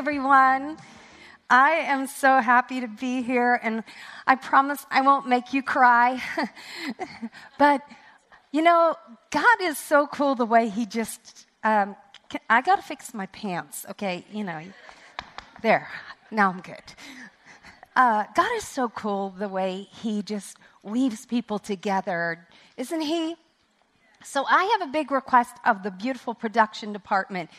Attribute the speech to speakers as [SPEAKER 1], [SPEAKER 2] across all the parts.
[SPEAKER 1] everyone. I am so happy to be here, and I promise I won't make you cry. but, you know, God is so cool the way He just. Um, can, I got to fix my pants, okay? You know, there. Now I'm good. Uh, God is so cool the way He just weaves people together, isn't He? So I have a big request of the beautiful production department.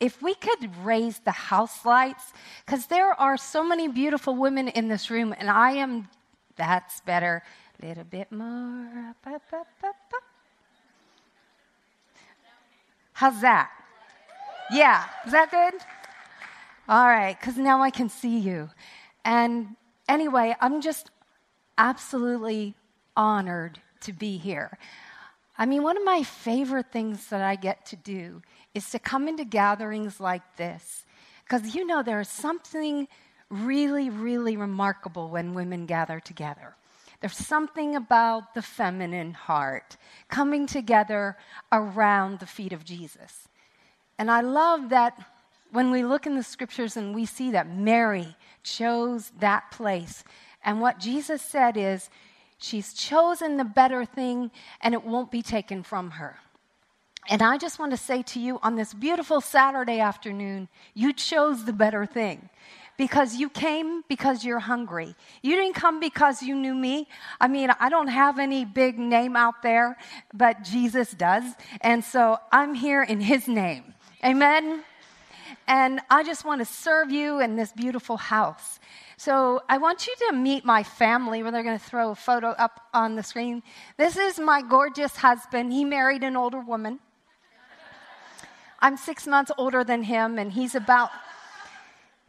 [SPEAKER 1] If we could raise the house lights, because there are so many beautiful women in this room, and I am, that's better, a little bit more. How's that? Yeah, is that good? All right, because now I can see you. And anyway, I'm just absolutely honored to be here. I mean, one of my favorite things that I get to do is to come into gatherings like this. Because you know, there's something really, really remarkable when women gather together. There's something about the feminine heart coming together around the feet of Jesus. And I love that when we look in the scriptures and we see that Mary chose that place. And what Jesus said is, She's chosen the better thing, and it won't be taken from her. And I just want to say to you on this beautiful Saturday afternoon, you chose the better thing because you came because you're hungry. You didn't come because you knew me. I mean, I don't have any big name out there, but Jesus does. And so I'm here in his name. Amen. And I just want to serve you in this beautiful house. So I want you to meet my family. Where they're going to throw a photo up on the screen. This is my gorgeous husband. He married an older woman. I'm six months older than him, and he's about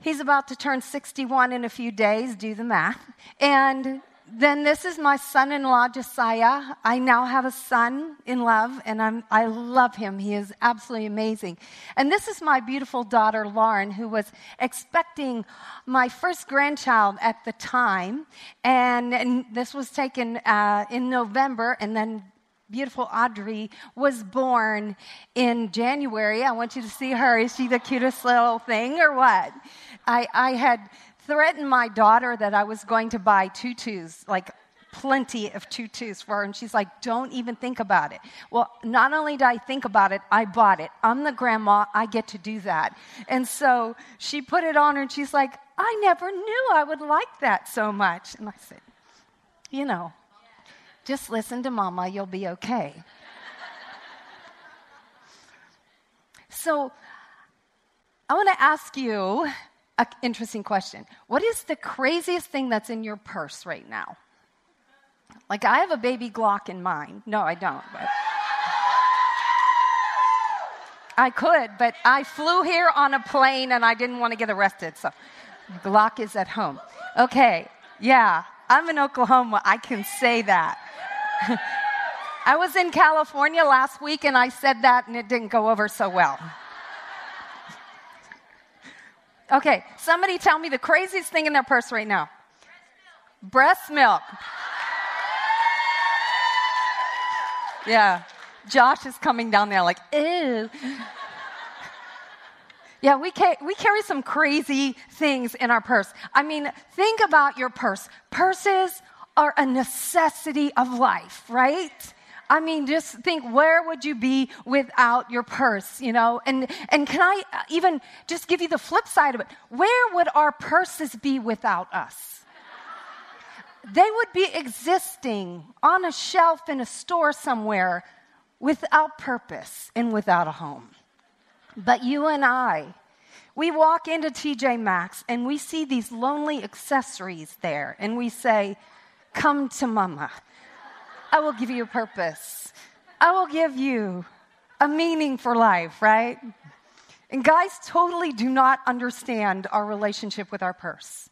[SPEAKER 1] he's about to turn 61 in a few days. Do the math. And then this is my son in law, Josiah. I now have a son in love, and I'm, I love him. He is absolutely amazing. And this is my beautiful daughter, Lauren, who was expecting my first grandchild at the time. And, and this was taken uh, in November, and then beautiful Audrey was born in January. I want you to see her. Is she the cutest little thing, or what? I, I had threatened my daughter that I was going to buy tutus, like plenty of tutus for her. And she's like, don't even think about it. Well, not only did I think about it, I bought it. I'm the grandma, I get to do that. And so she put it on her and she's like, I never knew I would like that so much. And I said, you know, just listen to mama, you'll be okay. so I want to ask you an interesting question. What is the craziest thing that's in your purse right now? Like, I have a baby Glock in mine. No, I don't. But I could, but I flew here on a plane and I didn't want to get arrested. So, Glock is at home. Okay, yeah, I'm in Oklahoma. I can say that. I was in California last week and I said that and it didn't go over so well. Okay, somebody tell me the craziest thing in their purse right now. Breast milk. Yeah. Josh is coming down there like, ew. Yeah, we, ca- we carry some crazy things in our purse. I mean, think about your purse. Purses are a necessity of life, right? I mean, just think where would you be without your purse, you know? And, and can I uh, even just give you the flip side of it? Where would our purses be without us? they would be existing on a shelf in a store somewhere without purpose and without a home. But you and I, we walk into TJ Maxx and we see these lonely accessories there and we say, Come to mama. I will give you a purpose. I will give you a meaning for life, right? And guys totally do not understand our relationship with our purse.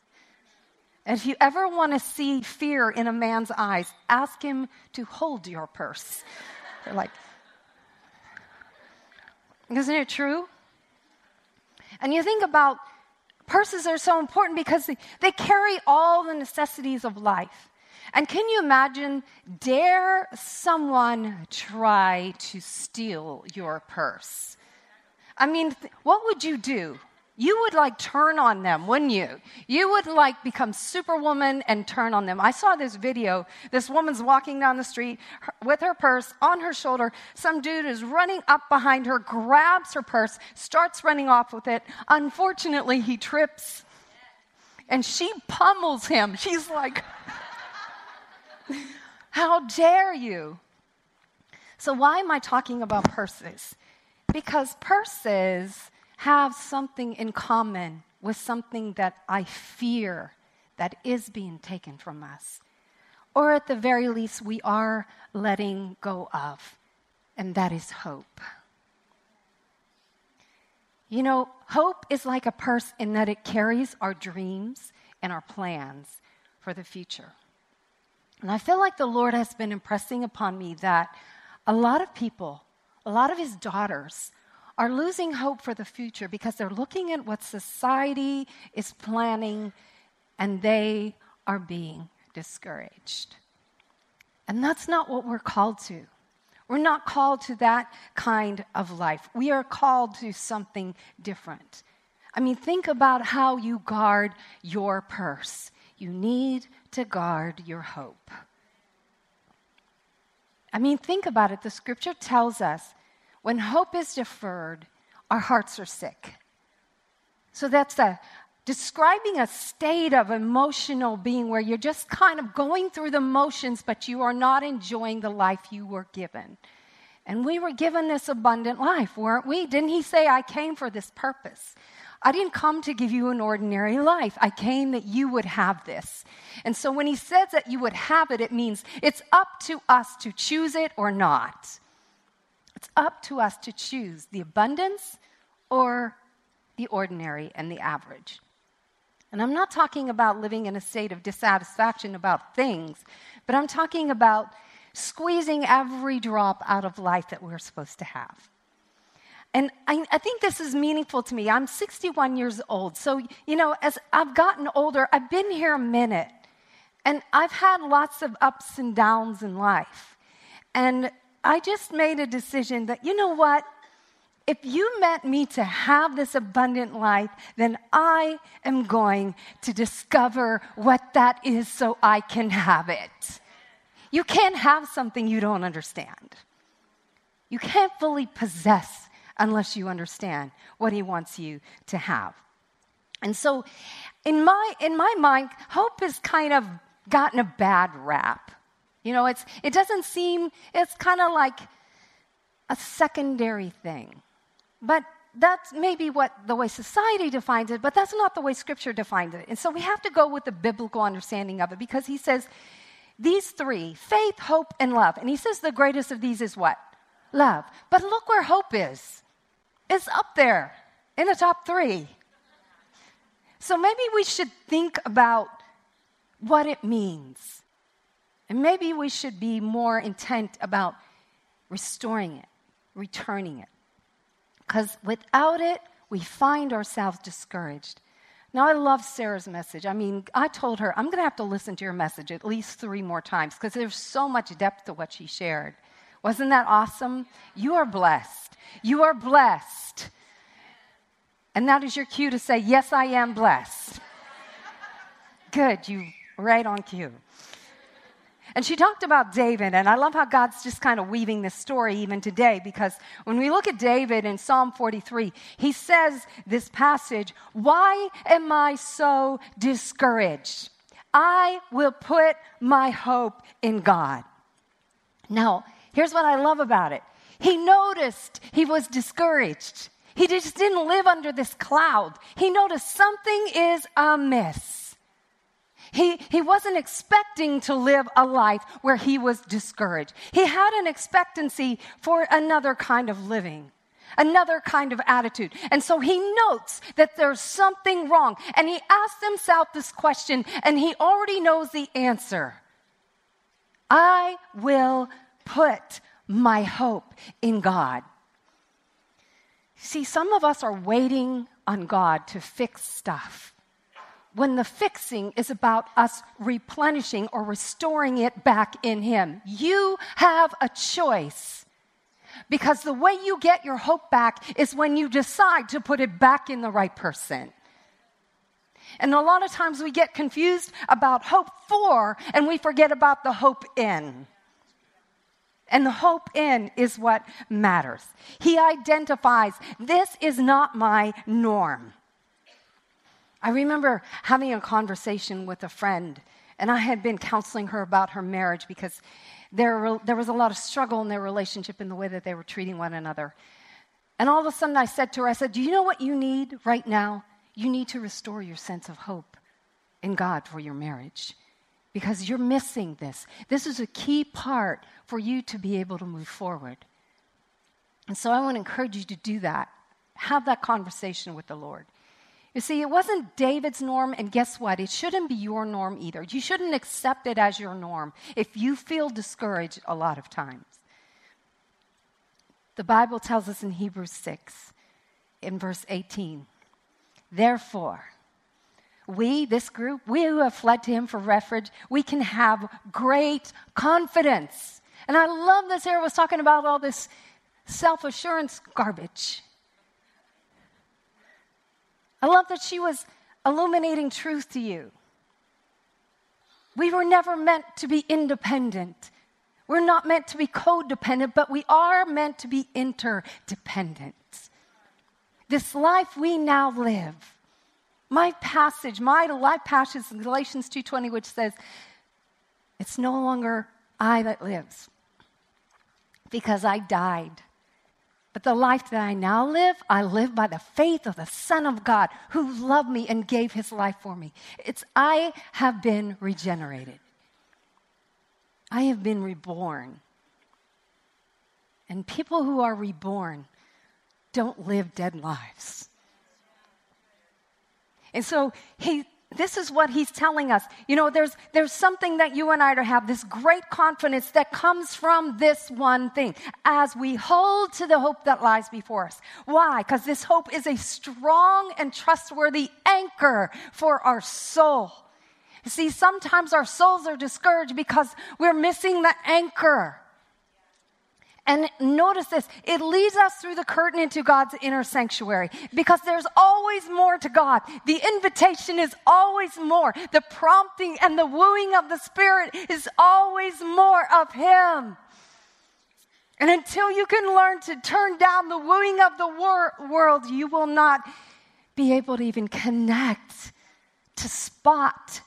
[SPEAKER 1] And if you ever want to see fear in a man's eyes, ask him to hold your purse. They're like, isn't it true? And you think about purses are so important because they, they carry all the necessities of life. And can you imagine, dare someone try to steal your purse? I mean, th- what would you do? You would like turn on them, wouldn't you? You would like become superwoman and turn on them. I saw this video. This woman's walking down the street with her purse on her shoulder. Some dude is running up behind her, grabs her purse, starts running off with it. Unfortunately, he trips and she pummels him. She's like, How dare you? So, why am I talking about purses? Because purses have something in common with something that I fear that is being taken from us. Or at the very least, we are letting go of, and that is hope. You know, hope is like a purse in that it carries our dreams and our plans for the future. And I feel like the Lord has been impressing upon me that a lot of people, a lot of his daughters, are losing hope for the future because they're looking at what society is planning and they are being discouraged. And that's not what we're called to. We're not called to that kind of life. We are called to something different. I mean, think about how you guard your purse. You need to guard your hope. I mean, think about it. The scripture tells us when hope is deferred, our hearts are sick. So that's a, describing a state of emotional being where you're just kind of going through the motions, but you are not enjoying the life you were given. And we were given this abundant life, weren't we? Didn't he say, I came for this purpose? I didn't come to give you an ordinary life. I came that you would have this. And so when he says that you would have it, it means it's up to us to choose it or not. It's up to us to choose the abundance or the ordinary and the average. And I'm not talking about living in a state of dissatisfaction about things, but I'm talking about squeezing every drop out of life that we're supposed to have. And I, I, think this is meaningful to me. I'm 61 years old. So, you know, as I've gotten older, I've been here a minute. And I've had lots of ups and downs in life. And I just made a decision that, you know what? If you meant me to have this abundant life, then I am going to discover what that is so I can have it. You can't have something you don't understand. You can't fully possess unless you understand what He wants you to have. And so, in my, in my mind, hope has kind of gotten a bad rap. You know, it's, it doesn't seem, it's kind of like a secondary thing. But that's maybe what the way society defines it, but that's not the way scripture defines it. And so we have to go with the biblical understanding of it because he says these three faith, hope, and love. And he says the greatest of these is what? Love. But look where hope is. It's up there in the top three. So maybe we should think about what it means and maybe we should be more intent about restoring it, returning it. Because without it, we find ourselves discouraged. Now, I love Sarah's message. I mean, I told her, I'm going to have to listen to your message at least three more times because there's so much depth to what she shared. Wasn't that awesome? You are blessed. You are blessed. And that is your cue to say, Yes, I am blessed. Good, you right on cue. And she talked about David, and I love how God's just kind of weaving this story even today because when we look at David in Psalm 43, he says this passage, Why am I so discouraged? I will put my hope in God. Now, here's what I love about it he noticed he was discouraged. He just didn't live under this cloud. He noticed something is amiss. He, he wasn't expecting to live a life where he was discouraged. He had an expectancy for another kind of living, another kind of attitude. And so he notes that there's something wrong. And he asks himself this question, and he already knows the answer I will put my hope in God. See, some of us are waiting on God to fix stuff when the fixing is about us replenishing or restoring it back in Him. You have a choice. Because the way you get your hope back is when you decide to put it back in the right person. And a lot of times we get confused about hope for and we forget about the hope in. And the hope in is what matters. He identifies this is not my norm. I remember having a conversation with a friend, and I had been counseling her about her marriage because there, there was a lot of struggle in their relationship in the way that they were treating one another. And all of a sudden, I said to her, I said, Do you know what you need right now? You need to restore your sense of hope in God for your marriage because you're missing this. This is a key part for you to be able to move forward. And so I want to encourage you to do that. Have that conversation with the Lord. You see, it wasn't David's norm, and guess what? It shouldn't be your norm either. You shouldn't accept it as your norm if you feel discouraged a lot of times. The Bible tells us in Hebrews 6, in verse 18, therefore, we, this group, we who have fled to him for refuge, we can have great confidence. And I love that Sarah was talking about all this self assurance garbage. I love that she was illuminating truth to you. We were never meant to be independent. We're not meant to be codependent, but we are meant to be interdependent. This life we now live, my passage, my life passage in Galatians 2:20 which says it's no longer I that lives because I died but the life that I now live, I live by the faith of the Son of God who loved me and gave his life for me. It's I have been regenerated. I have been reborn. And people who are reborn don't live dead lives. And so he this is what he's telling us. You know, there's, there's something that you and I to have this great confidence that comes from this one thing as we hold to the hope that lies before us. Why? Because this hope is a strong and trustworthy anchor for our soul. see, sometimes our souls are discouraged because we're missing the anchor. And notice this it leads us through the curtain into God's inner sanctuary because there's always more to God. The invitation is always more. The prompting and the wooing of the Spirit is always more of Him. And until you can learn to turn down the wooing of the wor- world, you will not be able to even connect, to spot,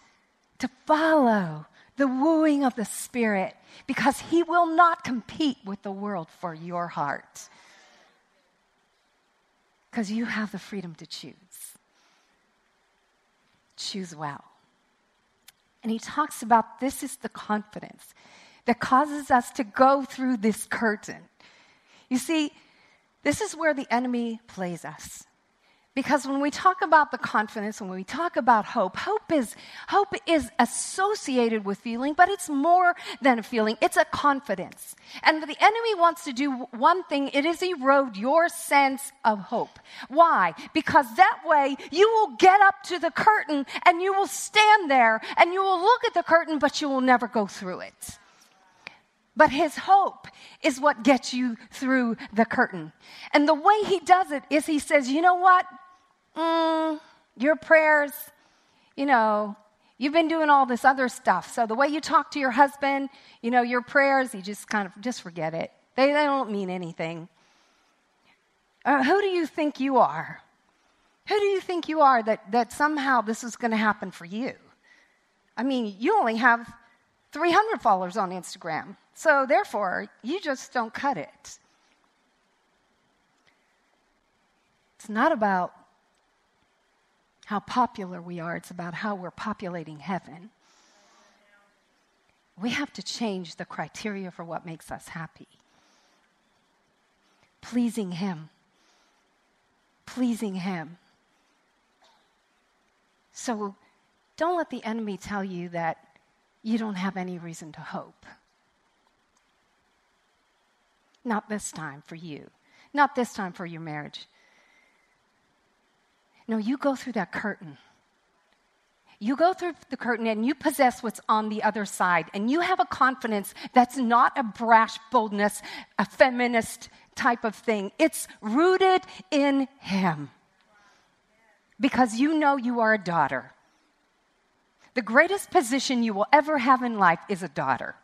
[SPEAKER 1] to follow the wooing of the Spirit because He will not compete with the world for your heart. Because you have the freedom to choose. Choose well. And He talks about this is the confidence that causes us to go through this curtain. You see, this is where the enemy plays us. Because when we talk about the confidence, when we talk about hope, hope is, hope is associated with feeling, but it's more than a feeling. It's a confidence. And the enemy wants to do one thing, it is erode your sense of hope. Why? Because that way you will get up to the curtain and you will stand there and you will look at the curtain, but you will never go through it. But his hope is what gets you through the curtain. And the way he does it is he says, you know what? Mm, your prayers, you know, you've been doing all this other stuff. So the way you talk to your husband, you know, your prayers, you just kind of just forget it. They, they don't mean anything. Uh, who do you think you are? Who do you think you are that, that somehow this is going to happen for you? I mean, you only have 300 followers on Instagram. So therefore, you just don't cut it. It's not about how popular we are, it's about how we're populating heaven. We have to change the criteria for what makes us happy. Pleasing Him. Pleasing Him. So don't let the enemy tell you that you don't have any reason to hope. Not this time for you. Not this time for your marriage. No, you go through that curtain. You go through the curtain and you possess what's on the other side, and you have a confidence that's not a brash boldness, a feminist type of thing. It's rooted in Him because you know you are a daughter. The greatest position you will ever have in life is a daughter.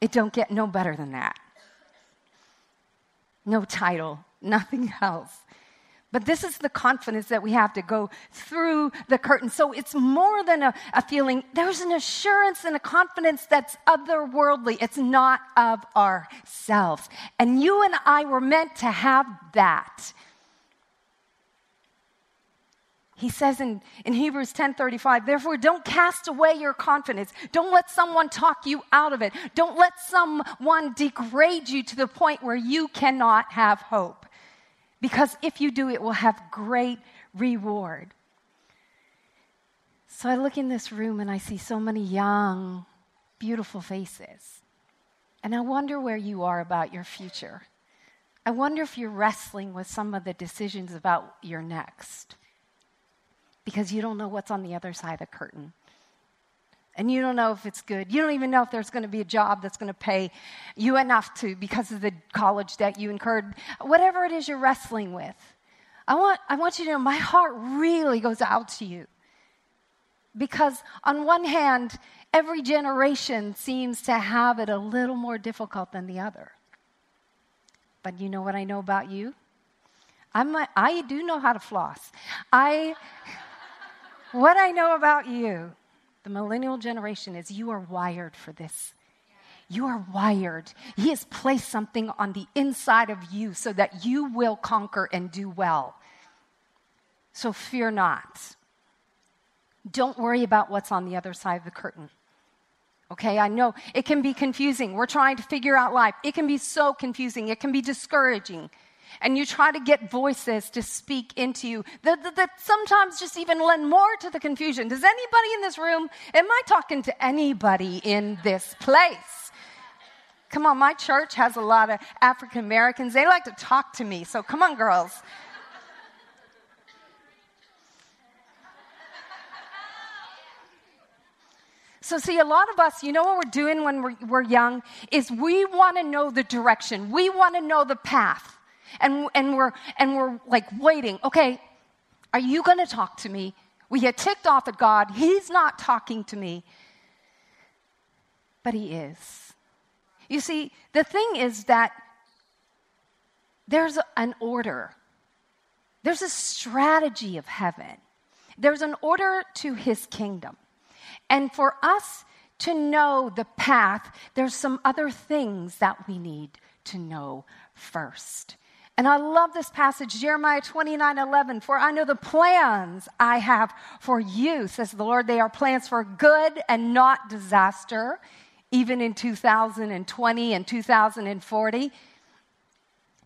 [SPEAKER 1] It don't get no better than that. No title, nothing else. But this is the confidence that we have to go through the curtain. So it's more than a, a, feeling. There's an assurance and a confidence that's otherworldly. It's not of ourselves. And you and I were meant to have that. He says in, in Hebrews 10:35, therefore don't cast away your confidence. Don't let someone talk you out of it. Don't let someone degrade you to the point where you cannot have hope. Because if you do, it will have great reward. So I look in this room and I see so many young, beautiful faces. And I wonder where you are about your future. I wonder if you're wrestling with some of the decisions about your next because you don't know what's on the other side of the curtain. And you don't know if it's good. You don't even know if there's going to be a job that's going to pay you enough to, because of the college debt you incurred, whatever it is you're wrestling with. I want, I want you to know my heart really goes out to you. Because, on one hand, every generation seems to have it a little more difficult than the other. But you know what I know about you? I'm a, I do know how to floss. I. What I know about you, the millennial generation, is you are wired for this. You are wired. He has placed something on the inside of you so that you will conquer and do well. So fear not. Don't worry about what's on the other side of the curtain. Okay, I know it can be confusing. We're trying to figure out life. It can be so confusing, it can be discouraging and you try to get voices to speak into you that, that, that, sometimes just even lend more to the confusion. Does anybody in this room, am I talking to anybody in this place? Come on, my church has a lot of African Americans. They like to talk to me, so come on, girls. So, see, a lot of us, you know what we're doing when we're, we're young? Is we want to know the direction, we want to know the path and, and, we're, and we're like waiting. Okay, are you going to talk to me? We get ticked off at God. He's not talking to me. But He is. You see, the thing is that there's an order, there's a strategy of heaven, there's an order to His kingdom. And for us to know the path, there's some other things that we need to know first. And I love this passage, Jeremiah 29 11. For I know the plans I have for you, says the Lord. They are plans for good and not disaster, even in 2020 and 2040,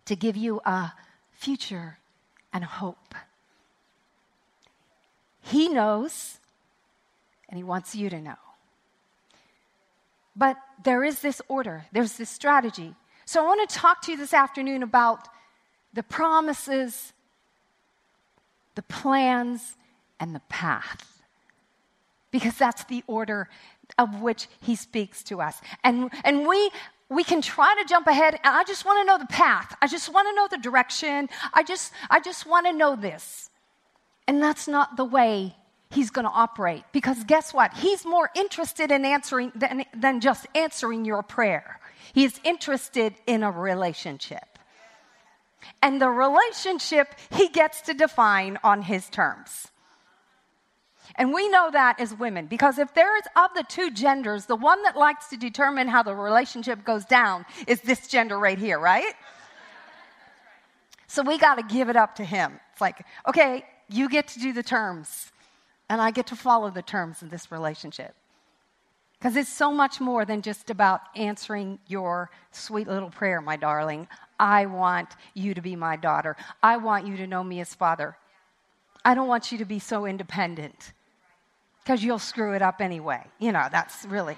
[SPEAKER 1] to give you a future and hope. He knows, and He wants you to know. But there is this order, there's this strategy. So I want to talk to you this afternoon about the promises, the plans, and the path. Because that's the order of which he speaks to us. And, and we, we can try to jump ahead. I just want to know the path. I just want to know the direction. I just i just want to know this. And that's not the way he's going to operate. Because guess what? He's more interested in answering than, than just answering your prayer. He's interested in a relationship and the relationship he gets to define on his terms. And we know that as women because if there is of the two genders, the one that likes to determine how the relationship goes down is this gender right here, right? So we got to give it up to him. It's like, okay, you get to do the terms, and I get to follow the terms of this relationship. Because it's so much more than just about answering your sweet little prayer, my darling. I want you to be my daughter. I want you to know me as father. I don't want you to be so independent because you'll screw it up anyway. You know, that's really,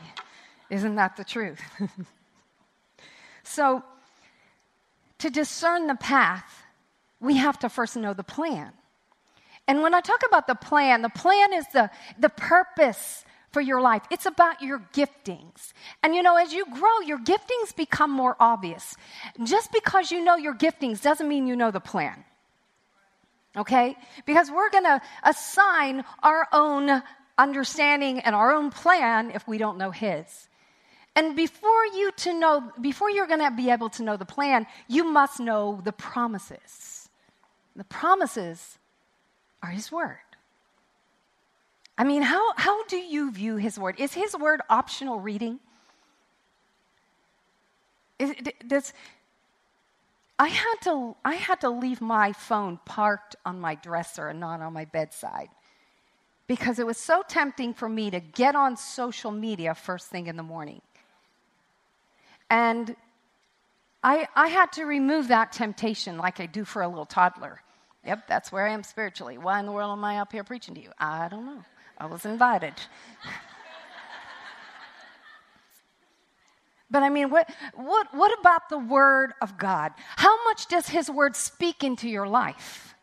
[SPEAKER 1] isn't that the truth? so, to discern the path, we have to first know the plan. And when I talk about the plan, the plan is the, the purpose for your life. It's about your giftings. And you know, as you grow, your giftings become more obvious. Just because you know your giftings doesn't mean you know the plan. Okay? Because we're going to assign our own understanding and our own plan if we don't know his. And before you to know before you're going to be able to know the plan, you must know the promises. The promises are his word. I mean, how, how do you view his word? Is his word optional reading? Is, does, I, had to, I had to leave my phone parked on my dresser and not on my bedside because it was so tempting for me to get on social media first thing in the morning. And I, I had to remove that temptation like I do for a little toddler. Yep, that's where I am spiritually. Why in the world am I up here preaching to you? I don't know. I was invited. but I mean, what, what, what about the Word of God? How much does His Word speak into your life?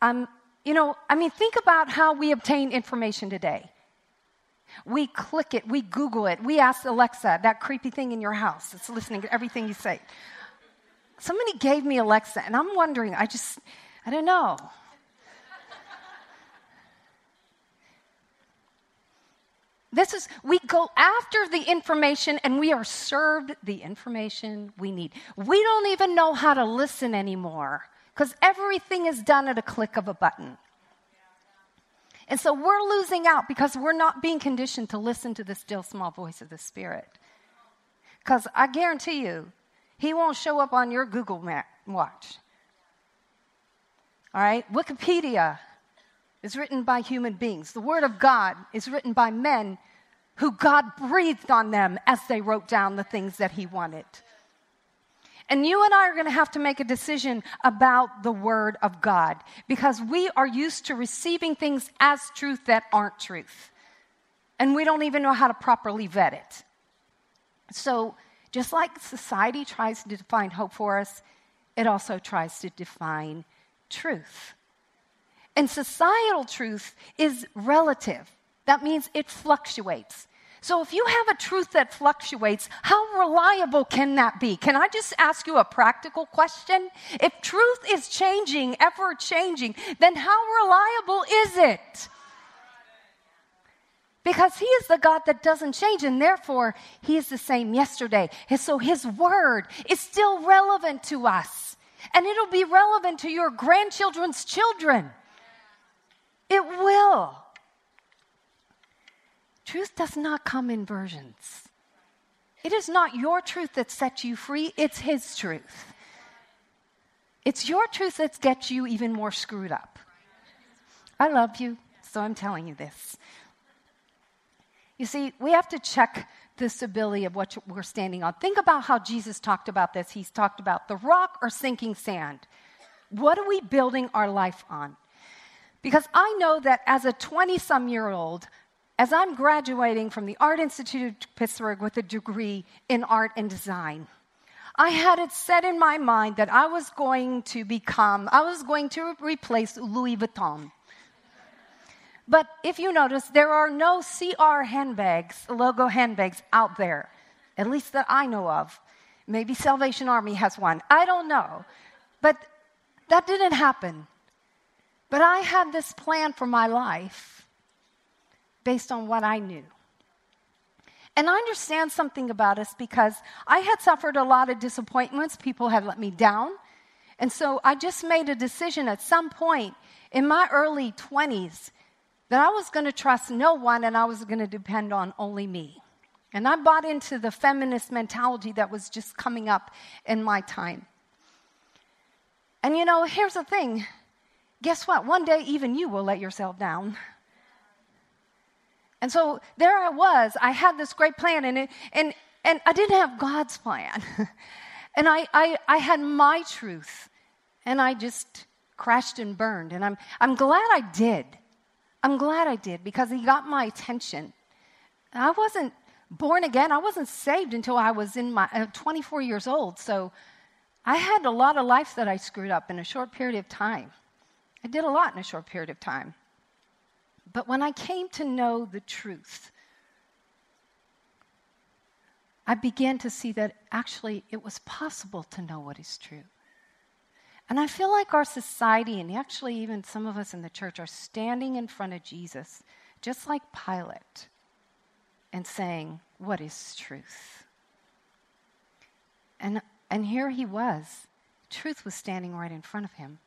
[SPEAKER 1] Um, you know, I mean, think about how we obtain information today. We click it, we Google it, we ask Alexa, that creepy thing in your house that's listening to everything you say. Somebody gave me Alexa, and I'm wondering, I just, I don't know. This is, we go after the information and we are served the information we need. We don't even know how to listen anymore because everything is done at a click of a button. And so we're losing out because we're not being conditioned to listen to the still small voice of the Spirit. Because I guarantee you, He won't show up on your Google. Watch. All right? Wikipedia is written by human beings. The Word of God is written by men who God breathed on them as they wrote down the things that He wanted. And you and I are going to have to make a decision about the Word of God because we are used to receiving things as truth that aren't truth. And we don't even know how to properly vet it. So, just like society tries to define hope for us, it also tries to define truth. And societal truth is relative. That means it fluctuates. So, if you have a truth that fluctuates, how reliable can that be? Can I just ask you a practical question? If truth is changing, ever changing, then how reliable is it? Because He is the God that doesn't change, and therefore He is the same yesterday. And so His word is still relevant to us, and it'll be relevant to your grandchildren's children. It will. Truth does not come in versions. It is not your truth that sets you free, it's His truth. It's your truth that gets you even more screwed up. I love you, so I'm telling you this. You see, we have to check the stability of what we're standing on. Think about how Jesus talked about this. He's talked about the rock or sinking sand. What are we building our life on? Because I know that as a 20 some year old, as I'm graduating from the Art Institute of Pittsburgh with a degree in art and design, I had it set in my mind that I was going to become, I was going to replace Louis Vuitton. But if you notice, there are no CR handbags, logo handbags out there, at least that I know of. Maybe Salvation Army has one. I don't know. But that didn't happen. But I had this plan for my life based on what I knew. And I understand something about us because I had suffered a lot of disappointments. People had let me down. And so I just made a decision at some point in my early 20s that I was going to trust no one and I was going to depend on only me. And I bought into the feminist mentality that was just coming up in my time. And you know, here's the thing guess what? One day, even you will let yourself down. And so there I was. I had this great plan, and, it, and, and I didn't have God's plan. and I, I, I had my truth, and I just crashed and burned. And I'm, I'm glad I did. I'm glad I did because He got my attention. I wasn't born again, I wasn't saved until I was in my uh, 24 years old. So I had a lot of life that I screwed up in a short period of time. I did a lot in a short period of time. But when I came to know the truth, I began to see that actually it was possible to know what is true. And I feel like our society, and actually even some of us in the church, are standing in front of Jesus, just like Pilate, and saying, What is truth? And, and here he was. Truth was standing right in front of him.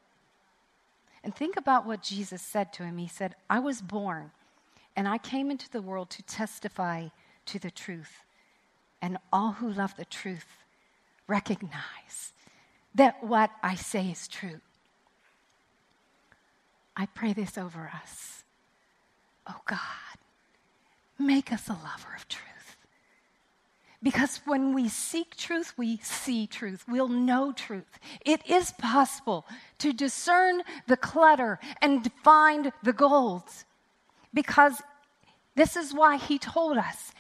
[SPEAKER 1] And think about what Jesus said to him. He said, I was born and I came into the world to testify to the truth. And all who love the truth recognize that what I say is true. I pray this over us. Oh God, make us a lover of truth. Because when we seek truth, we see truth. We'll know truth. It is possible to discern the clutter and find the gold. Because this is why he told us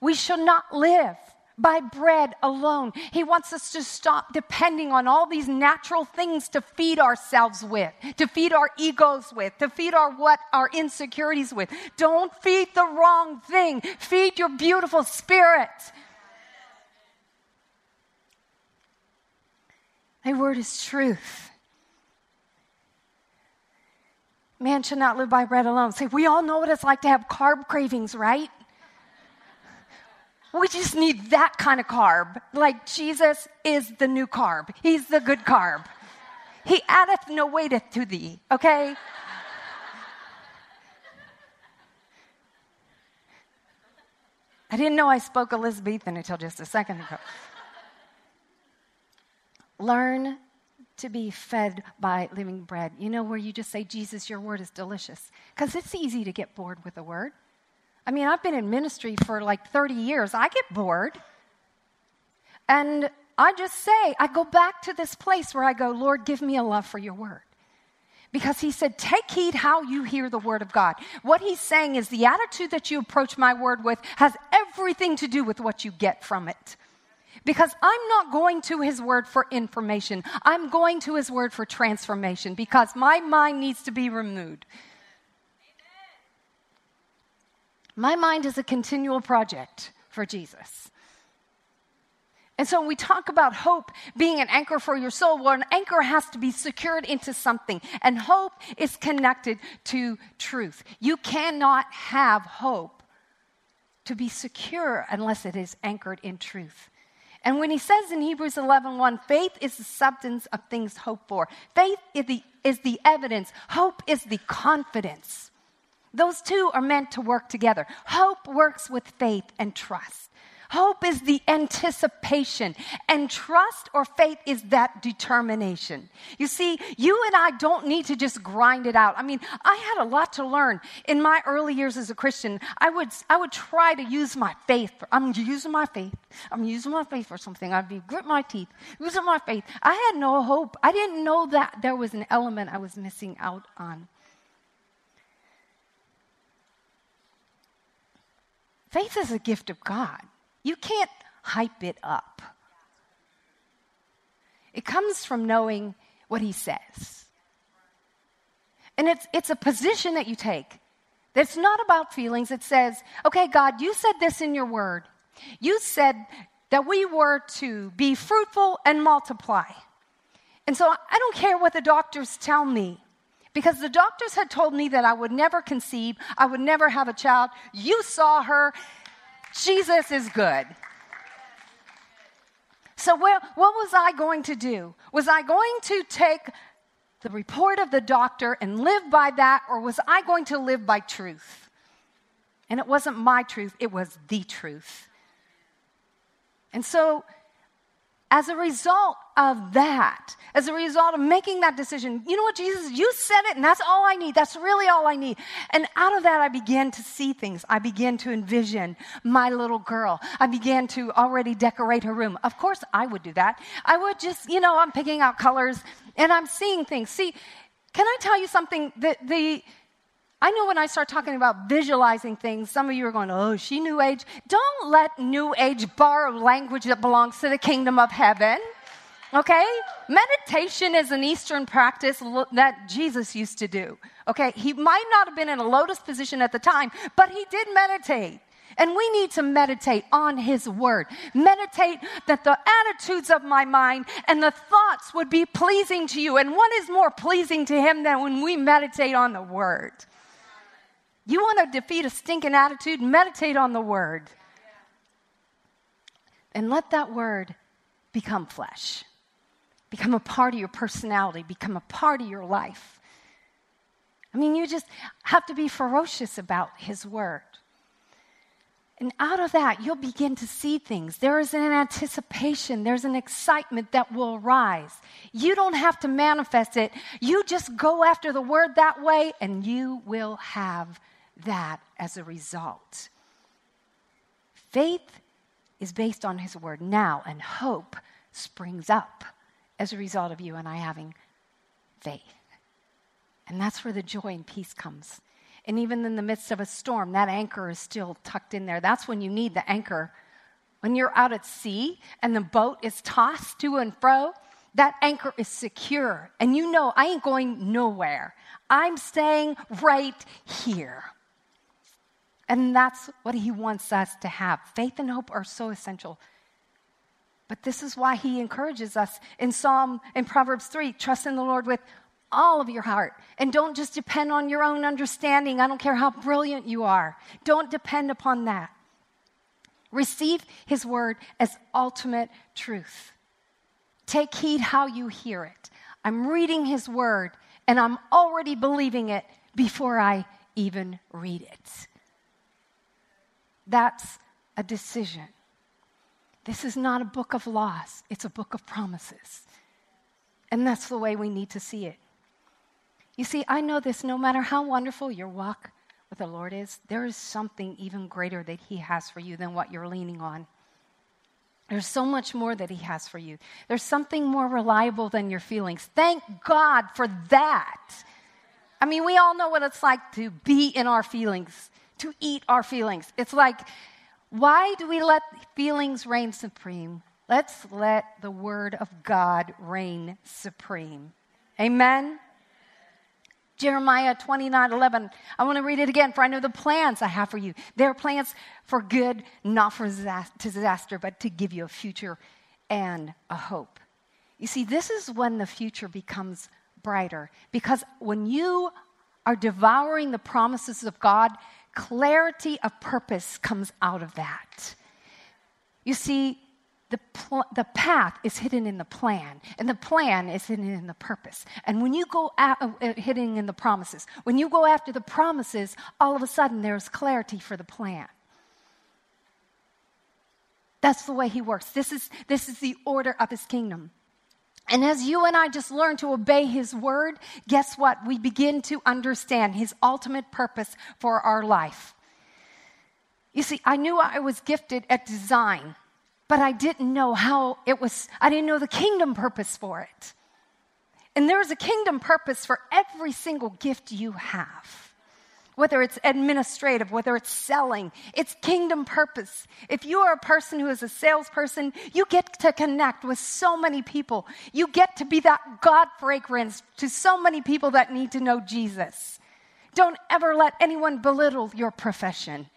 [SPEAKER 1] we shall not live by bread alone. He wants us to stop depending on all these natural things to feed ourselves with, to feed our egos with, to feed our what our insecurities with. Don't feed the wrong thing. Feed your beautiful spirit. My word is truth. Man should not live by bread alone. See, we all know what it's like to have carb cravings, right? We just need that kind of carb. Like Jesus is the new carb, He's the good carb. He addeth no weight to thee, okay? I didn't know I spoke Elizabethan until just a second ago. Learn to be fed by living bread. You know, where you just say, Jesus, your word is delicious. Because it's easy to get bored with the word. I mean, I've been in ministry for like 30 years. I get bored. And I just say, I go back to this place where I go, Lord, give me a love for your word. Because he said, Take heed how you hear the word of God. What he's saying is the attitude that you approach my word with has everything to do with what you get from it. Because I'm not going to his word for information. I'm going to his word for transformation because my mind needs to be renewed. My mind is a continual project for Jesus. And so when we talk about hope being an anchor for your soul, well, an anchor has to be secured into something. And hope is connected to truth. You cannot have hope to be secure unless it is anchored in truth. And when he says in Hebrews 11 1, faith is the substance of things hoped for, faith is the, is the evidence, hope is the confidence. Those two are meant to work together. Hope works with faith and trust. Hope is the anticipation, and trust or faith is that determination. You see, you and I don't need to just grind it out. I mean, I had a lot to learn in my early years as a Christian. I would, I would try to use my faith. For, I'm using my faith. I'm using my faith for something. I'd be grit my teeth, using my faith. I had no hope. I didn't know that there was an element I was missing out on. Faith is a gift of God. You can't hype it up. It comes from knowing what he says. And it's, it's a position that you take. That's not about feelings. It says, okay, God, you said this in your word. You said that we were to be fruitful and multiply. And so I don't care what the doctors tell me because the doctors had told me that I would never conceive, I would never have a child. You saw her, Jesus is good. So, what was I going to do? Was I going to take the report of the doctor and live by that, or was I going to live by truth? And it wasn't my truth, it was the truth. And so as a result of that, as a result of making that decision, you know what, Jesus, you said it, and that's all I need. That's really all I need. And out of that, I began to see things. I began to envision my little girl. I began to already decorate her room. Of course, I would do that. I would just, you know, I'm picking out colors and I'm seeing things. See, can I tell you something? The, the, I know when I start talking about visualizing things, some of you are going, oh, she New Age. Don't let New Age borrow language that belongs to the kingdom of heaven. Okay? Meditation is an Eastern practice that Jesus used to do. Okay? He might not have been in a lotus position at the time, but he did meditate. And we need to meditate on His Word. Meditate that the attitudes of my mind and the thoughts would be pleasing to you. And what is more pleasing to Him than when we meditate on the Word? You want to defeat a stinking attitude? Meditate on the Word. And let that Word become flesh become a part of your personality, become a part of your life. I mean, you just have to be ferocious about His Word. And out of that, you'll begin to see things. There is an anticipation, there's an excitement that will arise. You don't have to manifest it. You just go after the word that way, and you will have that as a result. Faith is based on his word now, and hope springs up as a result of you and I having faith. And that's where the joy and peace comes. And even in the midst of a storm, that anchor is still tucked in there. That's when you need the anchor. When you're out at sea and the boat is tossed to and fro, that anchor is secure. And you know, I ain't going nowhere. I'm staying right here. And that's what he wants us to have. Faith and hope are so essential but this is why he encourages us in Psalm, in Proverbs 3 trust in the Lord with all of your heart. And don't just depend on your own understanding. I don't care how brilliant you are. Don't depend upon that. Receive his word as ultimate truth. Take heed how you hear it. I'm reading his word and I'm already believing it before I even read it. That's a decision. This is not a book of loss, it's a book of promises. And that's the way we need to see it. You see, I know this no matter how wonderful your walk with the Lord is, there is something even greater that He has for you than what you're leaning on. There's so much more that He has for you. There's something more reliable than your feelings. Thank God for that. I mean, we all know what it's like to be in our feelings, to eat our feelings. It's like why do we let feelings reign supreme? Let's let the word of God reign supreme. Amen. Jeremiah 29 11. I want to read it again, for I know the plans I have for you. They're plans for good, not for disaster, but to give you a future and a hope. You see, this is when the future becomes brighter because when you are devouring the promises of God, clarity of purpose comes out of that. You see, the, pl- the path is hidden in the plan, and the plan is hidden in the purpose. And when you go at, uh, uh, hidden in the promises, when you go after the promises, all of a sudden there's clarity for the plan. That's the way he works. This is, this is the order of his kingdom. And as you and I just learn to obey His word, guess what? We begin to understand His ultimate purpose for our life. You see, I knew I was gifted at design, but I didn't know how it was, I didn't know the kingdom purpose for it. And there is a kingdom purpose for every single gift you have whether it's administrative, whether it's selling, it's kingdom purpose. If you are a person who is a salesperson, you get to connect with so many people. You get to be that God fragrance to so many people that need to know Jesus. Don't ever let anyone belittle your profession.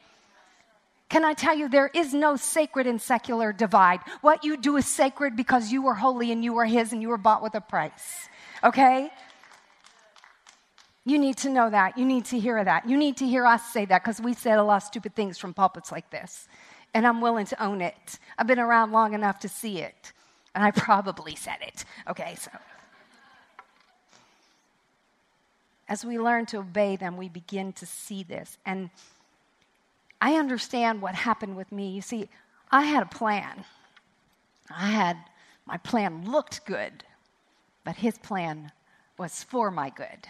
[SPEAKER 1] Can I tell you, there is no sacred and secular divide. What you do is sacred because you are holy and you are His and you were bought with a price. Okay? You need to know that. You need to hear that. You need to hear us say that because we said a lot of stupid things from pulpits like this. And I'm willing to own it. I've been around long enough to see it. And I probably said it. Okay, so. As we learn to obey them, we begin to see this. And I understand what happened with me. You see, I had a plan. I had, my plan looked good, but his plan was for my good.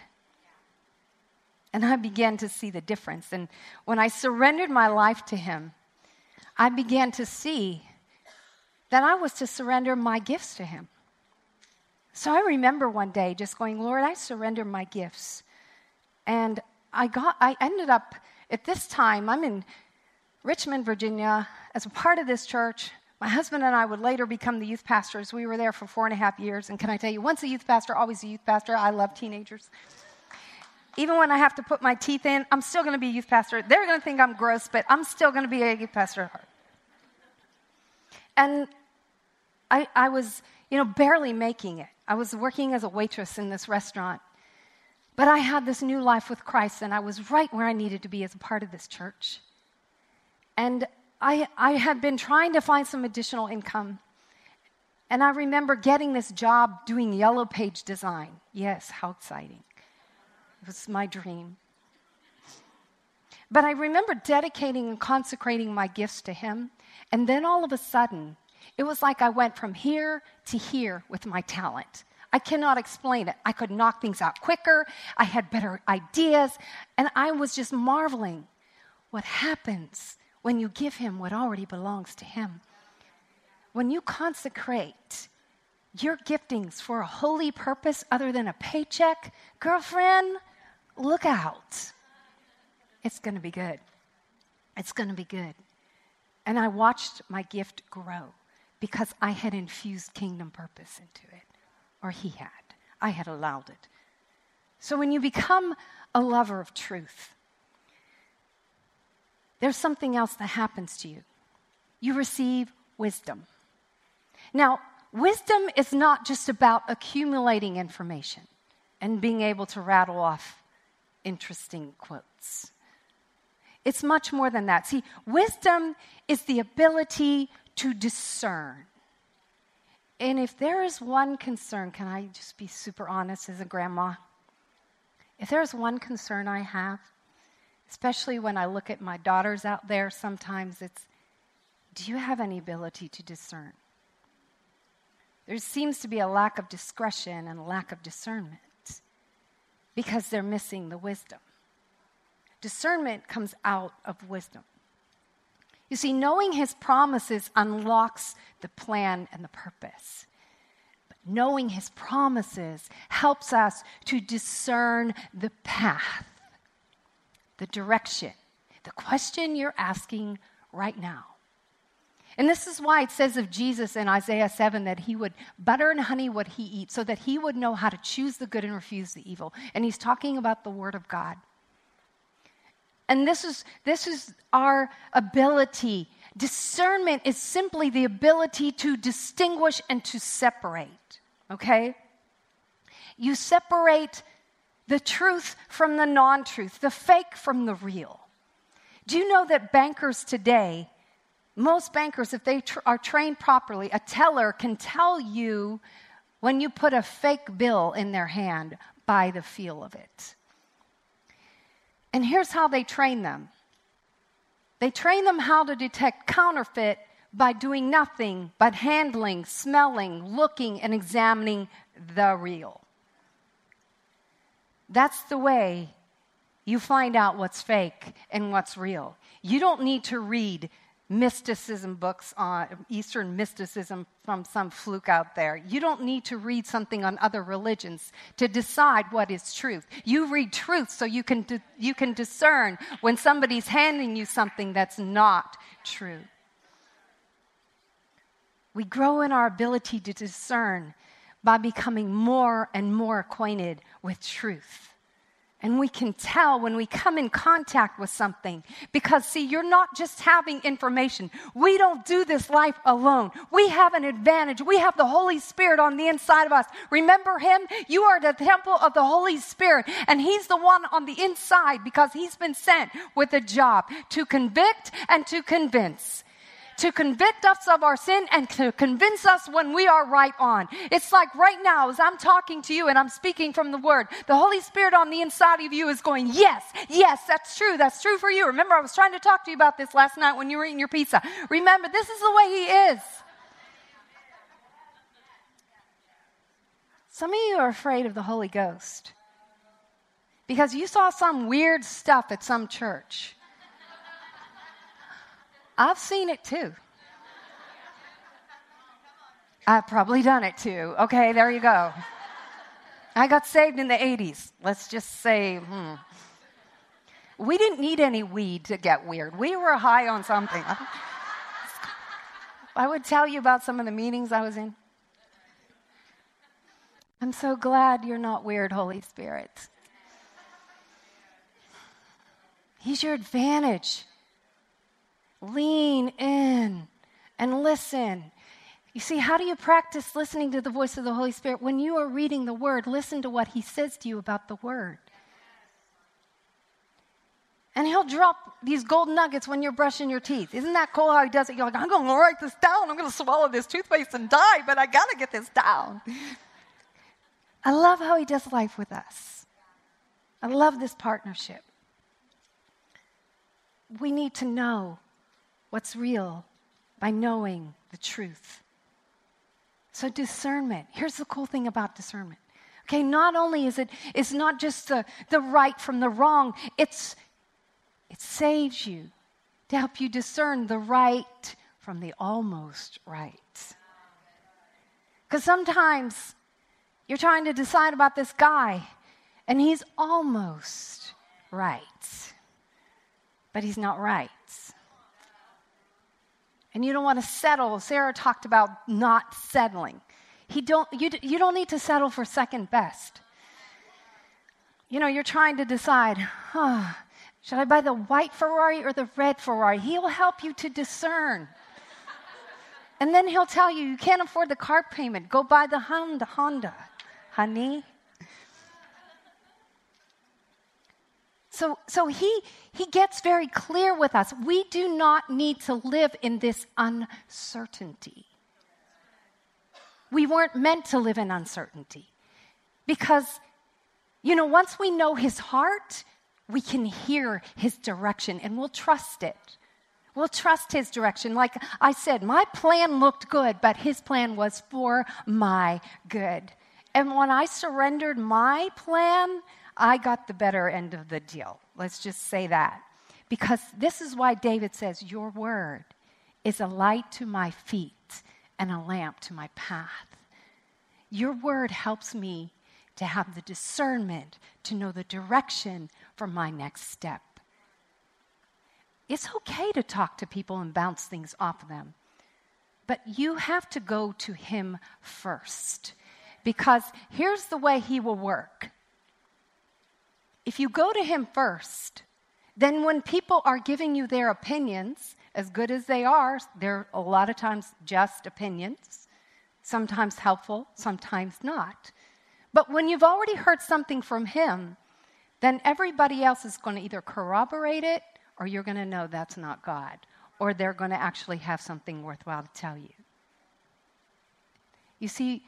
[SPEAKER 1] And I began to see the difference. And when I surrendered my life to Him, I began to see that I was to surrender my gifts to Him. So I remember one day just going, Lord, I surrender my gifts. And I got I ended up at this time, I'm in Richmond, Virginia, as a part of this church, My husband and I would later become the youth pastors. We were there for four and a half years. And can I tell you, once a youth pastor, always a youth pastor. I love teenagers. Even when I have to put my teeth in, I'm still going to be a youth pastor. They're going to think I'm gross, but I'm still going to be a youth pastor at heart. And I, I was, you know, barely making it. I was working as a waitress in this restaurant. But I had this new life with Christ, and I was right where I needed to be as a part of this church. And I, I had been trying to find some additional income. And I remember getting this job doing yellow page design. Yes, how exciting. It was my dream. But I remember dedicating and consecrating my gifts to Him. And then all of a sudden, it was like I went from here to here with my talent. I cannot explain it. I could knock things out quicker, I had better ideas, and I was just marveling what happens when you give Him what already belongs to Him. When you consecrate your giftings for a holy purpose other than a paycheck, girlfriend, look out. It's going to be good. It's going to be good. And I watched my gift grow because I had infused kingdom purpose into it, or He had. I had allowed it. So when you become a lover of truth, there's something else that happens to you. You receive wisdom. Now, wisdom is not just about accumulating information and being able to rattle off interesting quotes. It's much more than that. See, wisdom is the ability to discern. And if there is one concern, can I just be super honest as a grandma? If there's one concern I have, especially when I look at my daughters out there, sometimes it's do you have any ability to discern? There seems to be a lack of discretion and a lack of discernment because they're missing the wisdom. Discernment comes out of wisdom. You see, knowing his promises unlocks the plan and the purpose. But knowing his promises helps us to discern the path the direction, the question you're asking right now. And this is why it says of Jesus in Isaiah 7 that he would butter and honey what he eats so that he would know how to choose the good and refuse the evil. And he's talking about the Word of God. And this is, this is our ability. Discernment is simply the ability to distinguish and to separate, okay? You separate the truth from the non truth, the fake from the real. Do you know that bankers today, most bankers, if they tr- are trained properly, a teller can tell you when you put a fake bill in their hand by the feel of it. And here's how they train them they train them how to detect counterfeit by doing nothing but handling, smelling, looking, and examining the real. That's the way you find out what's fake and what's real. You don't need to read mysticism books on Eastern mysticism from some fluke out there. You don't need to read something on other religions to decide what is truth. You read truth so you can, di- you can discern when somebody's handing you something that's not true. We grow in our ability to discern by becoming more and more acquainted with truth. And we can tell when we come in contact with something. Because, see, you're not just having information. We don't do this life alone. We have an advantage. We have the Holy Spirit on the inside of us. Remember Him? You are the temple of the Holy Spirit. And He's the one on the inside because He's been sent with a job to convict and to convince to convict us of our sin and to convince us when we are right on. It's like right now, as I'm talking to you and I'm speaking from the Word, the Holy Spirit on the inside of you is going, Yes, yes, that's true. That's true for you. Remember, I was trying to talk to you about this last night when you were eating your pizza. Remember, this is the way He is. Some of you are afraid of the Holy Ghost because you saw some weird stuff at some church. I've seen it too. I've probably done it too. Okay, there you go. I got saved in the 80s. Let's just say, hmm. We didn't need any weed to get weird. We were high on something. I would tell you about some of the meetings I was in. I'm so glad you're not weird, Holy Spirit. He's your advantage. Lean in and listen. You see, how do you practice listening to the voice of the Holy Spirit? When you are reading the Word, listen to what He says to you about the Word. And He'll drop these gold nuggets when you're brushing your teeth. Isn't that cool how He does it? You're like, I'm going to write this down. I'm going to swallow this toothpaste and die, but I got to get this down. I love how He does life with us. I love this partnership. We need to know what's real by knowing the truth. So, discernment. Here's the cool thing about discernment. Okay, not only is it, it's not just the, the right from the wrong, it's, it saves you to help you discern the right from the almost right. Because sometimes you're trying to decide about this guy, and he's almost right, but he's not right and you don't want to settle. Sarah talked about not settling. He don't, you, you don't need to settle for second best. You know, you're trying to decide, should I buy the white Ferrari or the red Ferrari? He'll help you to discern. and then he'll tell you, you can't afford the car payment. Go buy the Honda, Honda, honey. So, so he, he gets very clear with us. We do not need to live in this uncertainty. We weren't meant to live in uncertainty because, you know, once we know his heart, we can hear his direction and we'll trust it. We'll trust his direction. Like I said, my plan looked good, but his plan was for my good. And when I surrendered my plan, I got the better end of the deal. Let's just say that. Because this is why David says, Your word is a light to my feet and a lamp to my path. Your word helps me to have the discernment to know the direction for my next step. It's okay to talk to people and bounce things off of them, but you have to go to Him first. Because here's the way He will work if you go to Him first, then when people are giving you their opinions, as good as they are, they're a lot of times just opinions, sometimes helpful, sometimes not. But when you've already heard something from Him, then everybody else is going to either corroborate it or you're going to know that's not God, or they're going to actually have something worthwhile to tell you. You see,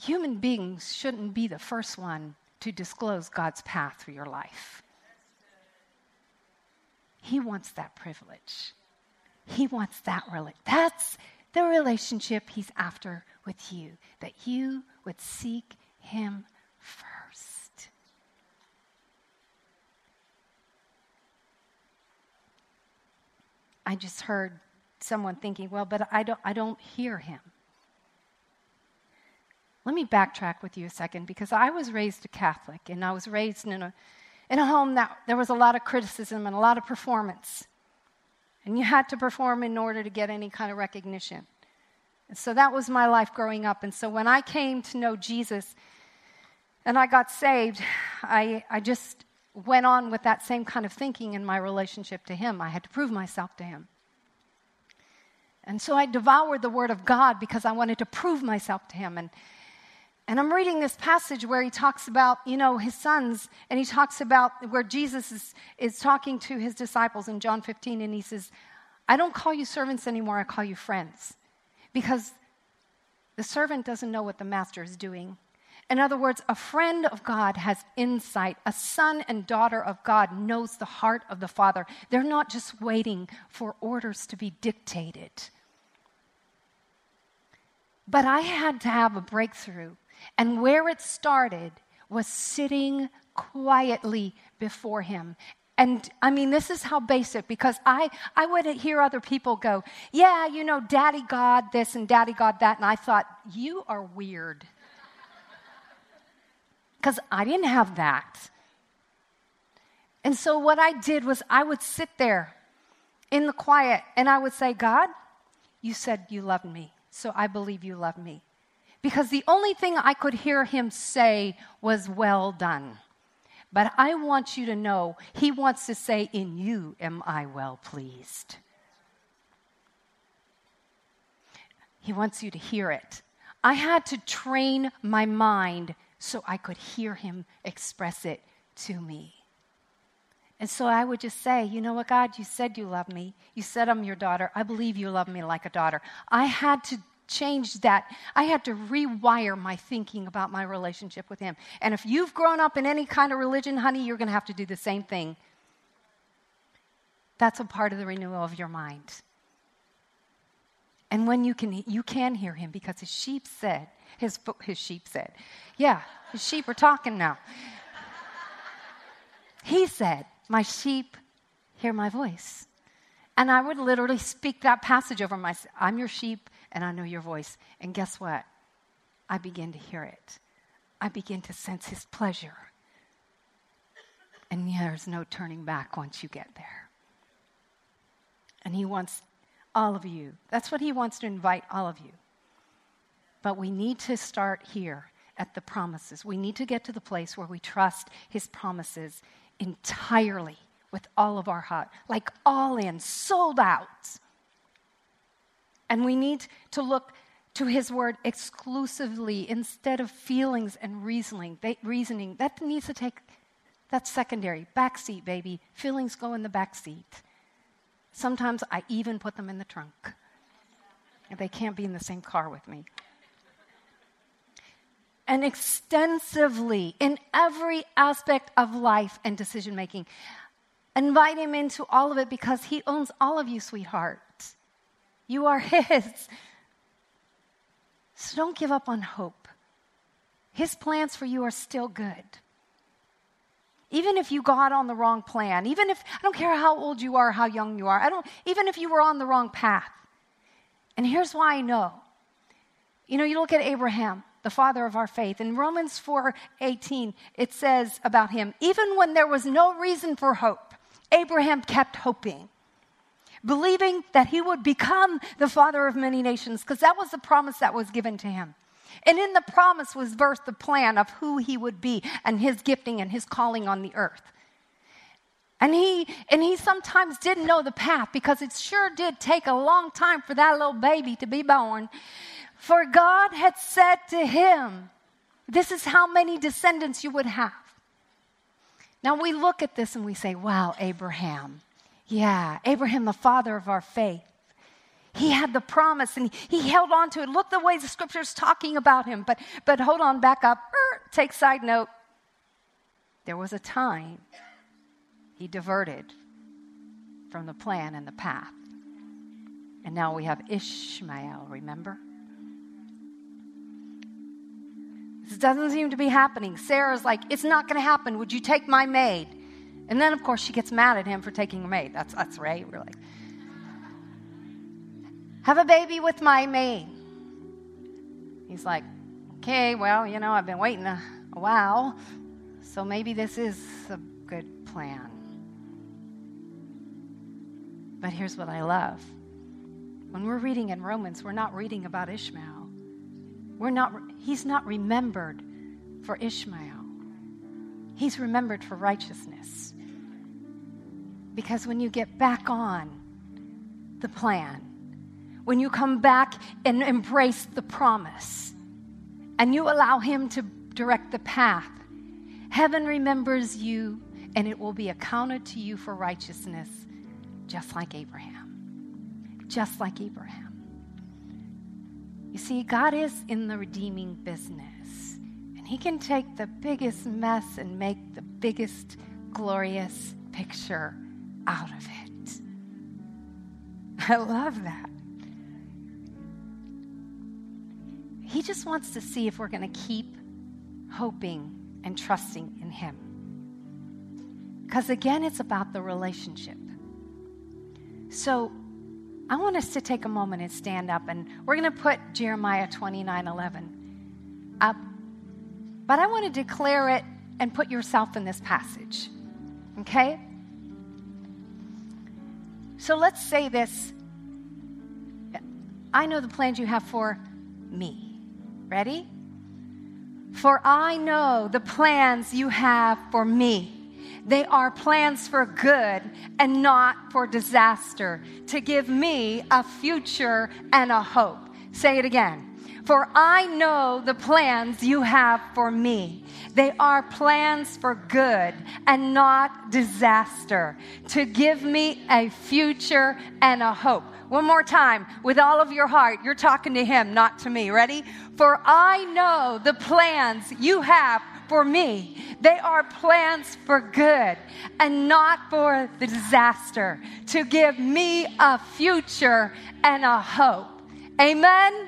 [SPEAKER 1] human beings shouldn't be the first one to disclose God's path for your life. He wants that privilege. He wants that really. That's the relationship he's after with you, that you would seek him first. I just heard someone thinking, well, but I don't, I don't hear him. Let me backtrack with you a second because I was raised a Catholic and I was raised in a, in a home that there was a lot of criticism and a lot of performance. And you had to perform in order to get any kind of recognition. And so that was my life growing up. And so when I came to know Jesus and I got saved, I, I just went on with that same kind of thinking in my relationship to Him. I had to prove myself to Him. And so I devoured the Word of God because I wanted to prove myself to Him. And, and I'm reading this passage where he talks about, you know, his sons, and he talks about where Jesus is, is talking to his disciples in John 15, and he says, I don't call you servants anymore, I call you friends. Because the servant doesn't know what the master is doing. In other words, a friend of God has insight. A son and daughter of God knows the heart of the Father. They're not just waiting for orders to be dictated. But I had to have a breakthrough and where it started was sitting quietly before him. And I mean, this is how basic, because I, I would hear other people go, Yeah, you know, daddy God this and daddy God that. And I thought, You are weird. Because I didn't have that. And so what I did was I would sit there in the quiet and I would say, God, You said you loved me, so I believe you love me. Because the only thing I could hear him say was, Well done. But I want you to know he wants to say, In you am I well pleased. He wants you to hear it. I had to train my mind so I could hear him express it to me. And so I would just say, you know what, God, you said you love me. You said I'm your daughter. I believe you love me like a daughter. I had to change that. I had to rewire my thinking about my relationship with Him. And if you've grown up in any kind of religion, honey, you're going to have to do the same thing. That's a part of the renewal of your mind. And when you can, you can hear Him because His sheep said, His, his sheep said, yeah, His sheep are talking now. he said, My sheep hear my voice. And I would literally speak that passage over myself. I'm your sheep, and I know your voice. And guess what? I begin to hear it. I begin to sense his pleasure. And there's no turning back once you get there. And he wants all of you. That's what he wants to invite all of you. But we need to start here at the promises. We need to get to the place where we trust his promises entirely with all of our heart, like all in, sold out. And we need to look to his word exclusively instead of feelings and reasoning. They, reasoning that needs to take that's secondary. Backseat, baby. Feelings go in the backseat. Sometimes I even put them in the trunk. They can't be in the same car with me. And extensively in every aspect of life and decision making. Invite him into all of it because he owns all of you, sweetheart. You are His. So don't give up on hope. His plans for you are still good. Even if you got on the wrong plan, even if, I don't care how old you are, how young you are, I don't, even if you were on the wrong path. And here's why I know. You know, you look at Abraham, the father of our faith. In Romans 4 18, it says about him, even when there was no reason for hope, Abraham kept hoping believing that he would become the father of many nations, because that was the promise that was given to him. And in the promise was birthed the plan of who he would be and his gifting and his calling on the earth. And he, and he sometimes didn't know the path because it sure did take a long time for that little baby to be born. For God had said to him, This is how many descendants you would have. Now we look at this and we say, Wow, Abraham. Yeah, Abraham, the father of our faith. He had the promise and he held on to it. Look the way the scripture's talking about him. But, but hold on, back up. Er, take side note. There was a time he diverted from the plan and the path. And now we have Ishmael, remember? This doesn't seem to be happening. Sarah's like, It's not going to happen. Would you take my maid? And then, of course, she gets mad at him for taking her maid. That's right? We're like, have a baby with my maid. He's like, okay, well, you know, I've been waiting a, a while, so maybe this is a good plan. But here's what I love. When we're reading in Romans, we're not reading about Ishmael. We're not, he's not remembered for Ishmael. He's remembered for righteousness. Because when you get back on the plan, when you come back and embrace the promise, and you allow Him to direct the path, heaven remembers you and it will be accounted to you for righteousness, just like Abraham. Just like Abraham. You see, God is in the redeeming business, and He can take the biggest mess and make the biggest glorious picture out of it. I love that. He just wants to see if we're going to keep hoping and trusting in Him. Because again, it's about the relationship. So I want us to take a moment and stand up, and we're going to put Jeremiah 29 11 up. But I want to declare it and put yourself in this passage. Okay? So let's say this. I know the plans you have for me. Ready? For I know the plans you have for me. They are plans for good and not for disaster, to give me a future and a hope. Say it again. For I know the plans you have for me. They are plans for good and not disaster, to give me a future and a hope. One more time, with all of your heart, you're talking to him, not to me. Ready? For I know the plans you have for me. They are plans for good and not for the disaster, to give me a future and a hope. Amen.